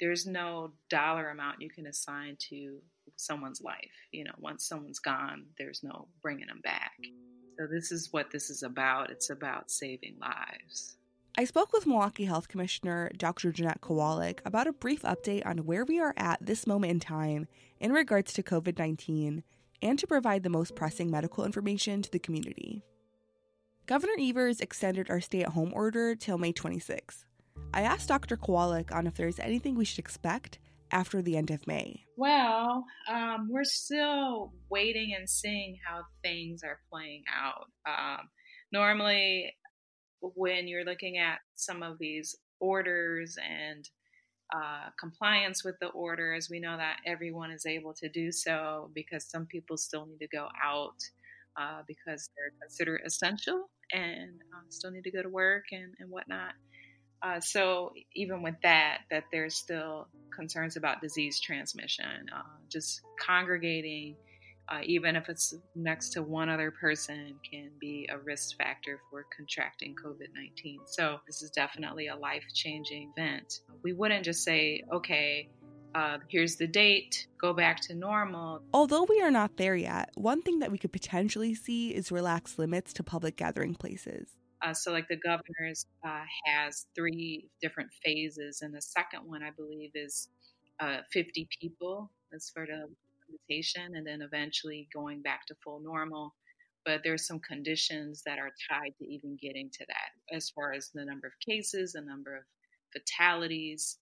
there's no dollar amount you can assign to someone's life. You know, once someone's gone, there's no bringing them back. So, this is what this is about it's about saving lives. I spoke with Milwaukee Health Commissioner Dr. Jeanette Kowalik about a brief update on where we are at this moment in time in regards to COVID 19 and to provide the most pressing medical information to the community. Governor Evers extended our stay at home order till May 26. I asked Dr. Kowalik on if there's anything we should expect after the end of May. Well, um, we're still waiting and seeing how things are playing out. Um, normally, when you're looking at some of these orders and uh, compliance with the orders, we know that everyone is able to do so because some people still need to go out uh, because they're considered essential and uh, still need to go to work and, and whatnot. Uh, so even with that, that there's still concerns about disease transmission. Uh, just congregating, uh, even if it's next to one other person, can be a risk factor for contracting COVID 19. So this is definitely a life changing event. We wouldn't just say, okay, uh, here's the date, go back to normal. Although we are not there yet, one thing that we could potentially see is relaxed limits to public gathering places. Uh, so, like the governor's uh, has three different phases, and the second one, I believe, is uh, 50 people. That's for the limitation, and then eventually going back to full normal. But there's some conditions that are tied to even getting to that, as far as the number of cases, the number of fatalities,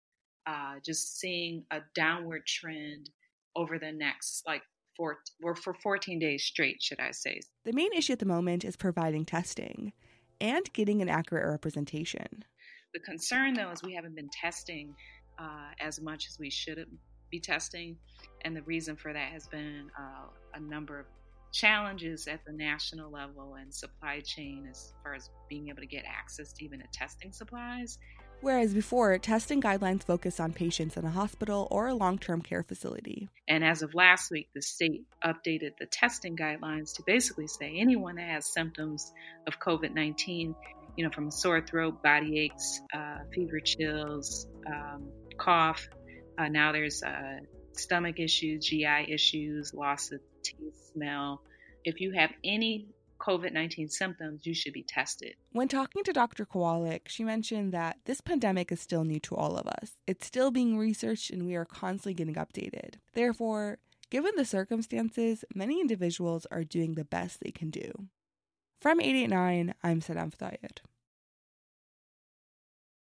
uh, just seeing a downward trend over the next like four or for 14 days straight, should I say. The main issue at the moment is providing testing and getting an accurate representation. The concern, though, is we haven't been testing uh, as much as we should be testing, and the reason for that has been uh, a number of challenges at the national level and supply chain as far as being able to get access to even to testing supplies Whereas before, testing guidelines focused on patients in a hospital or a long term care facility. And as of last week, the state updated the testing guidelines to basically say anyone that has symptoms of COVID 19, you know, from sore throat, body aches, uh, fever, chills, um, cough, uh, now there's uh, stomach issues, GI issues, loss of taste, smell. If you have any COVID 19 symptoms, you should be tested. When talking to Dr. Kowalik, she mentioned that this pandemic is still new to all of us. It's still being researched and we are constantly getting updated. Therefore, given the circumstances, many individuals are doing the best they can do. From 889, I'm Sadam Fatayed.